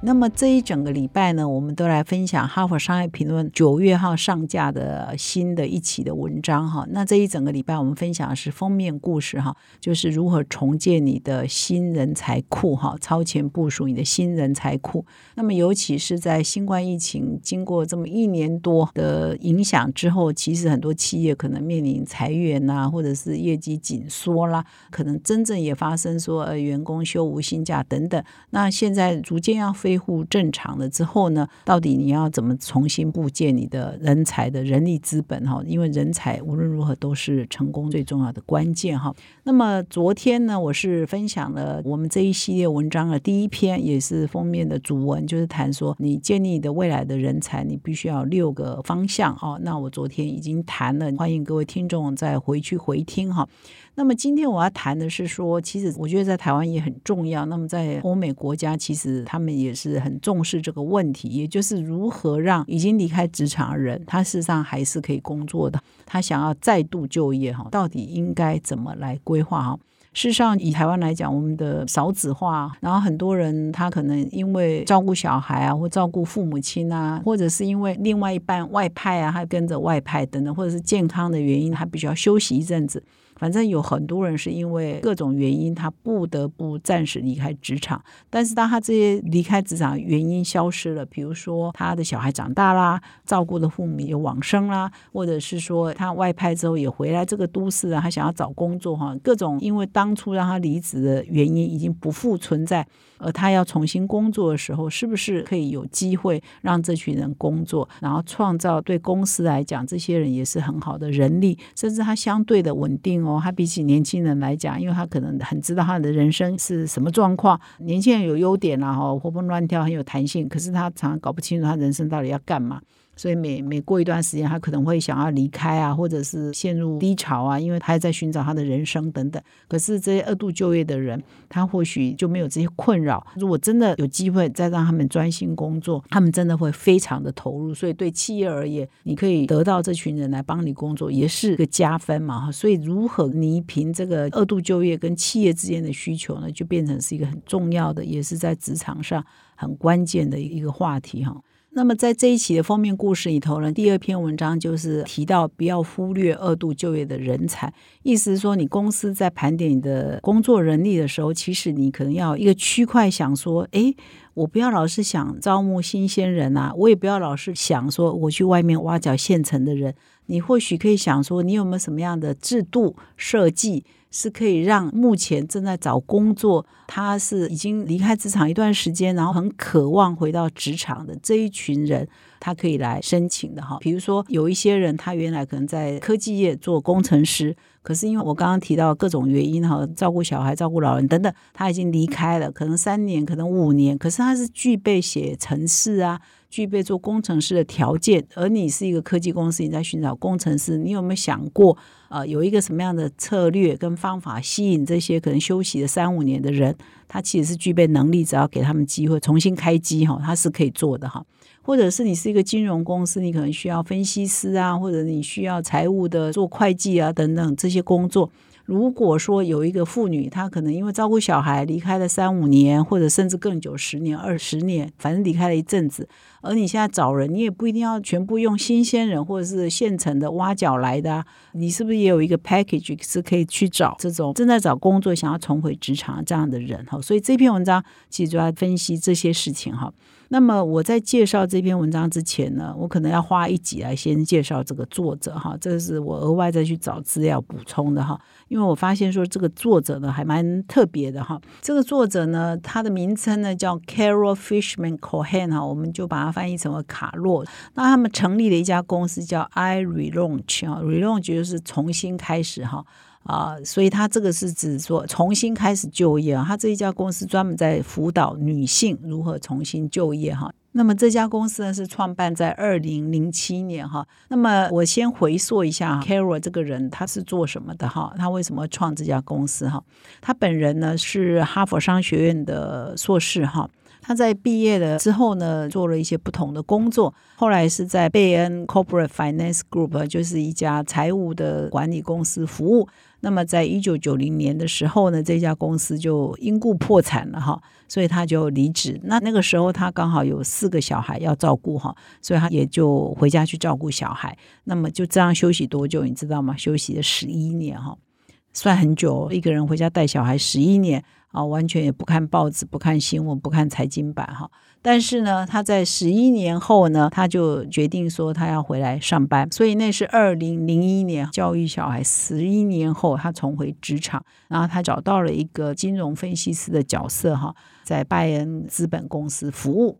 那么这一整个礼拜呢，我们都来分享《哈佛商业评论》九月号上架的新的一期的文章哈。那这一整个礼拜，我们分享的是封面故事哈，就是如何重建你的新人才库哈，超前部署你的新人才库。那么尤其是在新冠疫情经过这么一年多的影响之后，其实很多企业可能面临裁员呐，或者是业绩紧缩啦，可能真正也发生说呃员工休无薪假等等。那现在逐渐要恢复正常了之后呢，到底你要怎么重新构建你的人才的人力资本哈？因为人才无论如何都是成功最重要的关键哈。那么昨天呢，我是分享了我们这一系列文章的第一篇，也是封面的主文，就是谈说你建立你的未来的人才，你必须要六个方向哦。那我昨天已经谈了，欢迎各位听众再回去回听哈。那么今天我要谈的是说，其实我觉得在台湾也很重要。那么在欧美国家，其实他们也是很重视这个问题，也就是如何让已经离开职场的人，他事实上还是可以工作的，他想要再度就业哈，到底应该怎么来规划哈？事实上，以台湾来讲，我们的少子化，然后很多人他可能因为照顾小孩啊，或照顾父母亲啊，或者是因为另外一半外派啊，他跟着外派等等，或者是健康的原因，他必须要休息一阵子。反正有很多人是因为各种原因，他不得不暂时离开职场。但是当他这些离开职场原因消失了，比如说他的小孩长大啦，照顾的父母也往生啦，或者是说他外派之后也回来这个都市啊，他想要找工作哈，各种因为当初让他离职的原因已经不复存在。而他要重新工作的时候，是不是可以有机会让这群人工作，然后创造对公司来讲，这些人也是很好的人力，甚至他相对的稳定哦。他比起年轻人来讲，因为他可能很知道他的人生是什么状况。年轻人有优点啦，哈，活蹦乱跳，很有弹性，可是他常常搞不清楚他人生到底要干嘛。所以每每过一段时间，他可能会想要离开啊，或者是陷入低潮啊，因为他在寻找他的人生等等。可是这些二度就业的人，他或许就没有这些困扰。如果真的有机会再让他们专心工作，他们真的会非常的投入。所以对企业而言，你可以得到这群人来帮你工作，也是个加分嘛。哈，所以如何弥平这个二度就业跟企业之间的需求呢，就变成是一个很重要的，也是在职场上很关键的一个话题哈。那么在这一期的封面故事里头呢，第二篇文章就是提到不要忽略二度就业的人才，意思是说，你公司在盘点你的工作人力的时候，其实你可能要一个区块想说，诶，我不要老是想招募新鲜人啊，我也不要老是想说我去外面挖角现成的人，你或许可以想说，你有没有什么样的制度设计？是可以让目前正在找工作，他是已经离开职场一段时间，然后很渴望回到职场的这一群人，他可以来申请的哈。比如说，有一些人他原来可能在科技业做工程师，可是因为我刚刚提到各种原因哈，照顾小孩、照顾老人等等，他已经离开了，可能三年，可能五年，可是他是具备写程式啊。具备做工程师的条件，而你是一个科技公司，你在寻找工程师，你有没有想过，呃，有一个什么样的策略跟方法吸引这些可能休息了三五年的人？他其实是具备能力，只要给他们机会重新开机哈，他是可以做的哈。或者是你是一个金融公司，你可能需要分析师啊，或者你需要财务的做会计啊等等这些工作。如果说有一个妇女，她可能因为照顾小孩离开了三五年，或者甚至更久十年、二十年，反正离开了一阵子，而你现在找人，你也不一定要全部用新鲜人或者是现成的挖角来的，你是不是也有一个 package 是可以去找这种正在找工作、想要重回职场这样的人哈？所以这篇文章其实就要分析这些事情哈。那么我在介绍这篇文章之前呢，我可能要花一集来先介绍这个作者哈，这是我额外再去找资料补充的哈，因为我发现说这个作者呢还蛮特别的哈，这个作者呢他的名称呢叫 Carol Fishman Cohen 哈，我们就把它翻译成为卡洛，那他们成立了一家公司叫 I Relaunch 啊，Relaunch 就是重新开始哈。啊，所以他这个是指说重新开始就业啊。他这一家公司专门在辅导女性如何重新就业哈。那么这家公司呢是创办在二零零七年哈。那么我先回溯一下 Carol 这个人他是做什么的哈？他为什么创这家公司哈？他本人呢是哈佛商学院的硕士哈。他在毕业了之后呢，做了一些不同的工作。后来是在贝恩 Corporate Finance Group，就是一家财务的管理公司服务。那么，在一九九零年的时候呢，这家公司就因故破产了哈，所以他就离职。那那个时候他刚好有四个小孩要照顾哈，所以他也就回家去照顾小孩。那么就这样休息多久，你知道吗？休息了十一年哈，算很久，一个人回家带小孩十一年。啊，完全也不看报纸，不看新闻，不看财经版哈。但是呢，他在十一年后呢，他就决定说他要回来上班。所以那是二零零一年教育小孩，十一年后他重回职场，然后他找到了一个金融分析师的角色哈，在拜恩资本公司服务。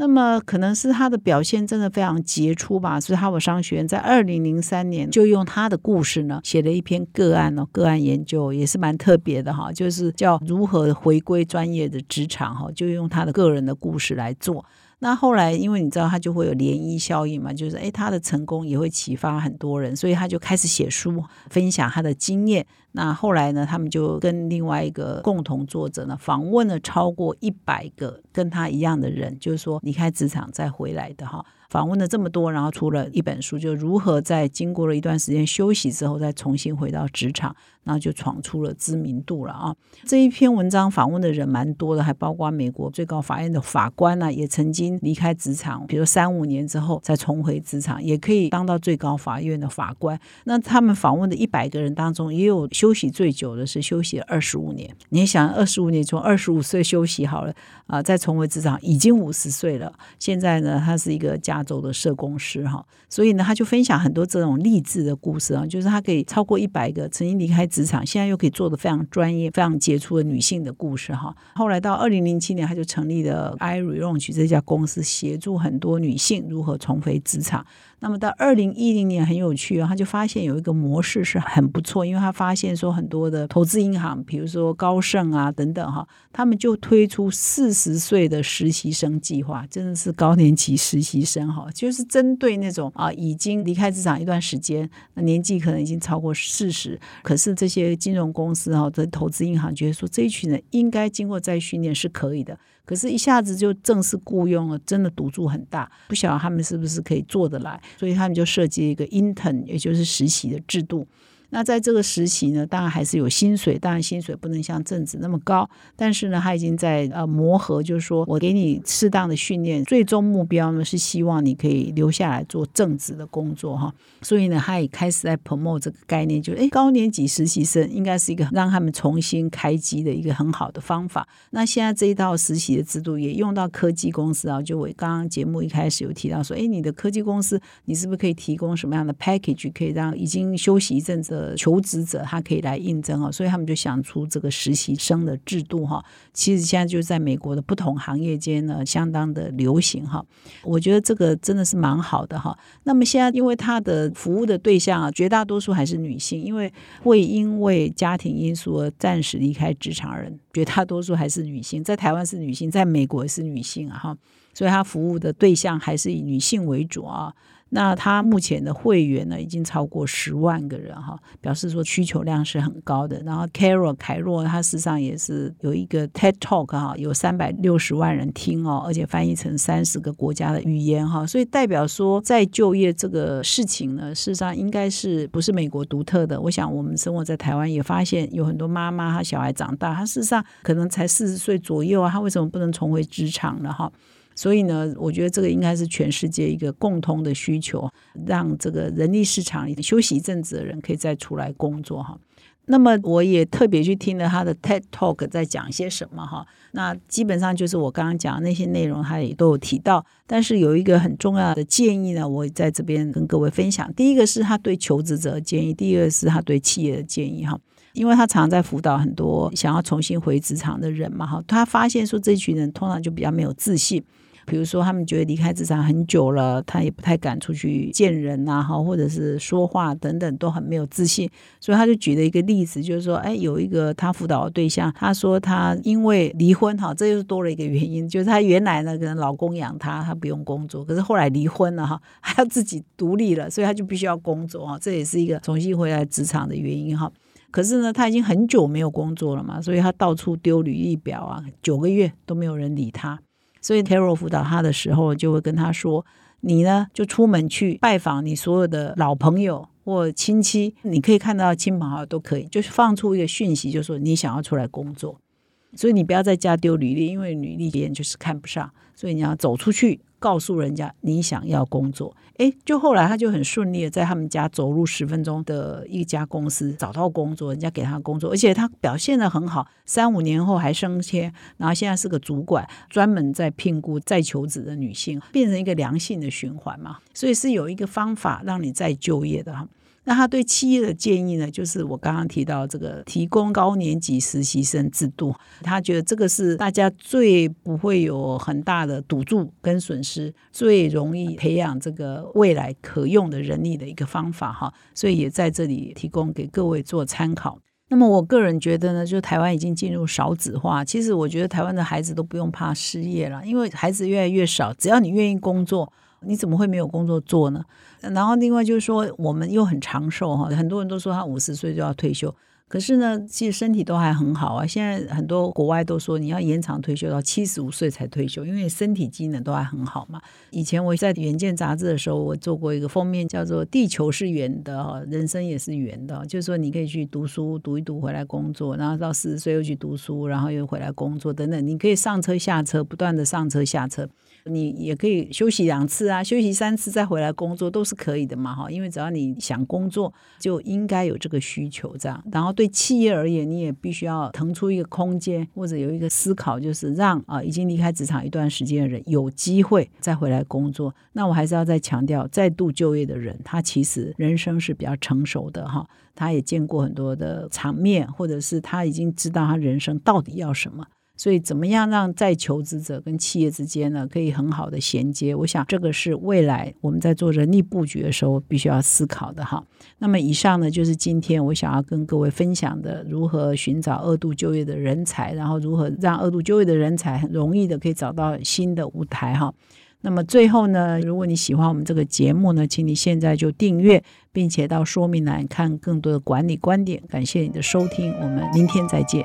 那么可能是他的表现真的非常杰出吧，所以哈佛商学院在二零零三年就用他的故事呢写了一篇个案哦，个案研究也是蛮特别的哈，就是叫如何回归专业的职场哈，就用他的个人的故事来做。那后来，因为你知道他就会有涟漪效应嘛，就是诶，他的成功也会启发很多人，所以他就开始写书，分享他的经验。那后来呢，他们就跟另外一个共同作者呢，访问了超过一百个跟他一样的人，就是说离开职场再回来的哈。访问了这么多，然后出了一本书，就如何在经过了一段时间休息之后，再重新回到职场，然后就闯出了知名度了啊！这一篇文章访问的人蛮多的，还包括美国最高法院的法官呢，也曾经离开职场，比如三五年之后再重回职场，也可以当到最高法院的法官。那他们访问的一百个人当中，也有休息最久的是休息了二十五年。你想，二十五年从二十五岁休息好了啊，再重回职场，已经五十岁了。现在呢，他是一个家。亚洲的社工师哈，所以呢，他就分享很多这种励志的故事啊，就是他可以超过一百个曾经离开职场，现在又可以做的非常专业、非常杰出的女性的故事哈。后来到二零零七年，他就成立了 i r e Launch 这家公司，协助很多女性如何重回职场。那么到二零一零年很有趣哦，他就发现有一个模式是很不错，因为他发现说很多的投资银行，比如说高盛啊等等哈，他们就推出四十岁的实习生计划，真的是高年级实习生哈，就是针对那种啊已经离开职场一段时间，那年纪可能已经超过四十，可是这些金融公司哈的投资银行觉得说这一群人应该经过再训练是可以的。可是，一下子就正式雇佣了，真的赌注很大，不晓得他们是不是可以做得来，所以他们就设计一个 intern，也就是实习的制度。那在这个实习呢，当然还是有薪水，当然薪水不能像正职那么高，但是呢，他已经在呃磨合，就是说我给你适当的训练，最终目标呢是希望你可以留下来做正职的工作哈。所以呢，他也开始在 promote 这个概念，就是哎，高年级实习生应该是一个让他们重新开机的一个很好的方法。那现在这一套实习的制度也用到科技公司啊，就我刚刚节目一开始有提到说，哎，你的科技公司你是不是可以提供什么样的 package，可以让已经休息一阵子。呃，求职者他可以来应征哦，所以他们就想出这个实习生的制度哈。其实现在就在美国的不同行业间呢，相当的流行哈。我觉得这个真的是蛮好的哈。那么现在因为他的服务的对象啊，绝大多数还是女性，因为会因为家庭因素而暂时离开职场人，绝大多数还是女性。在台湾是女性，在美国是女性啊哈，所以他服务的对象还是以女性为主啊。那他目前的会员呢，已经超过十万个人哈，表示说需求量是很高的。然后 Carol 凯若他事实上也是有一个 TED Talk 哈，有三百六十万人听哦，而且翻译成三十个国家的语言哈，所以代表说在就业这个事情呢，事实上应该是不是美国独特的。我想我们生活在台湾也发现有很多妈妈，她小孩长大，她事实上可能才四十岁左右啊，她为什么不能重回职场呢？哈？所以呢，我觉得这个应该是全世界一个共通的需求，让这个人力市场里休息一阵子的人可以再出来工作哈。那么我也特别去听了他的 TED Talk，在讲些什么哈。那基本上就是我刚刚讲的那些内容，他也都有提到。但是有一个很重要的建议呢，我在这边跟各位分享。第一个是他对求职者的建议，第二个是他对企业的建议哈。因为他常在辅导很多想要重新回职场的人嘛哈，他发现说这群人通常就比较没有自信。比如说他们觉得离开职场很久了，他也不太敢出去见人呐，哈，或者是说话等等都很没有自信，所以他就举了一个例子，就是说，哎，有一个他辅导的对象，他说他因为离婚，哈，这又是多了一个原因，就是他原来呢可能老公养他，他不用工作，可是后来离婚了，哈，还要自己独立了，所以他就必须要工作，哈，这也是一个重新回来职场的原因，哈。可是呢，他已经很久没有工作了嘛，所以他到处丢履历表啊，九个月都没有人理他。所以 Carol 辅导他的时候，就会跟他说：“你呢，就出门去拜访你所有的老朋友或亲戚，你可以看到亲朋好友都可以，就是放出一个讯息，就说你想要出来工作。所以你不要在家丢履历，因为履历别人就是看不上，所以你要走出去。”告诉人家你想要工作，哎，就后来他就很顺利的在他们家走路十分钟的一家公司找到工作，人家给他工作，而且他表现的很好，三五年后还升迁，然后现在是个主管，专门在聘雇再求职的女性，变成一个良性的循环嘛，所以是有一个方法让你再就业的哈。那他对企业的建议呢，就是我刚刚提到这个提供高年级实习生制度，他觉得这个是大家最不会有很大的赌注跟损失，最容易培养这个未来可用的人力的一个方法哈，所以也在这里提供给各位做参考。那么我个人觉得呢，就台湾已经进入少子化，其实我觉得台湾的孩子都不用怕失业了，因为孩子越来越少，只要你愿意工作。你怎么会没有工作做呢？然后另外就是说，我们又很长寿哈，很多人都说他五十岁就要退休。可是呢，其实身体都还很好啊。现在很多国外都说你要延长退休到七十五岁才退休，因为身体机能都还很好嘛。以前我在《远见》杂志的时候，我做过一个封面，叫做《地球是圆的，人生也是圆的》，就是说你可以去读书，读一读回来工作，然后到四十岁又去读书，然后又回来工作等等。你可以上车下车，不断的上车下车。你也可以休息两次啊，休息三次再回来工作都是可以的嘛哈。因为只要你想工作，就应该有这个需求这样。然后对企业而言，你也必须要腾出一个空间，或者有一个思考，就是让啊已经离开职场一段时间的人有机会再回来工作。那我还是要再强调，再度就业的人，他其实人生是比较成熟的哈，他也见过很多的场面，或者是他已经知道他人生到底要什么。所以，怎么样让在求职者跟企业之间呢，可以很好的衔接？我想，这个是未来我们在做人力布局的时候必须要思考的哈。那么，以上呢就是今天我想要跟各位分享的，如何寻找二度就业的人才，然后如何让二度就业的人才很容易的可以找到新的舞台哈。那么最后呢，如果你喜欢我们这个节目呢，请你现在就订阅，并且到说明栏看更多的管理观点。感谢你的收听，我们明天再见。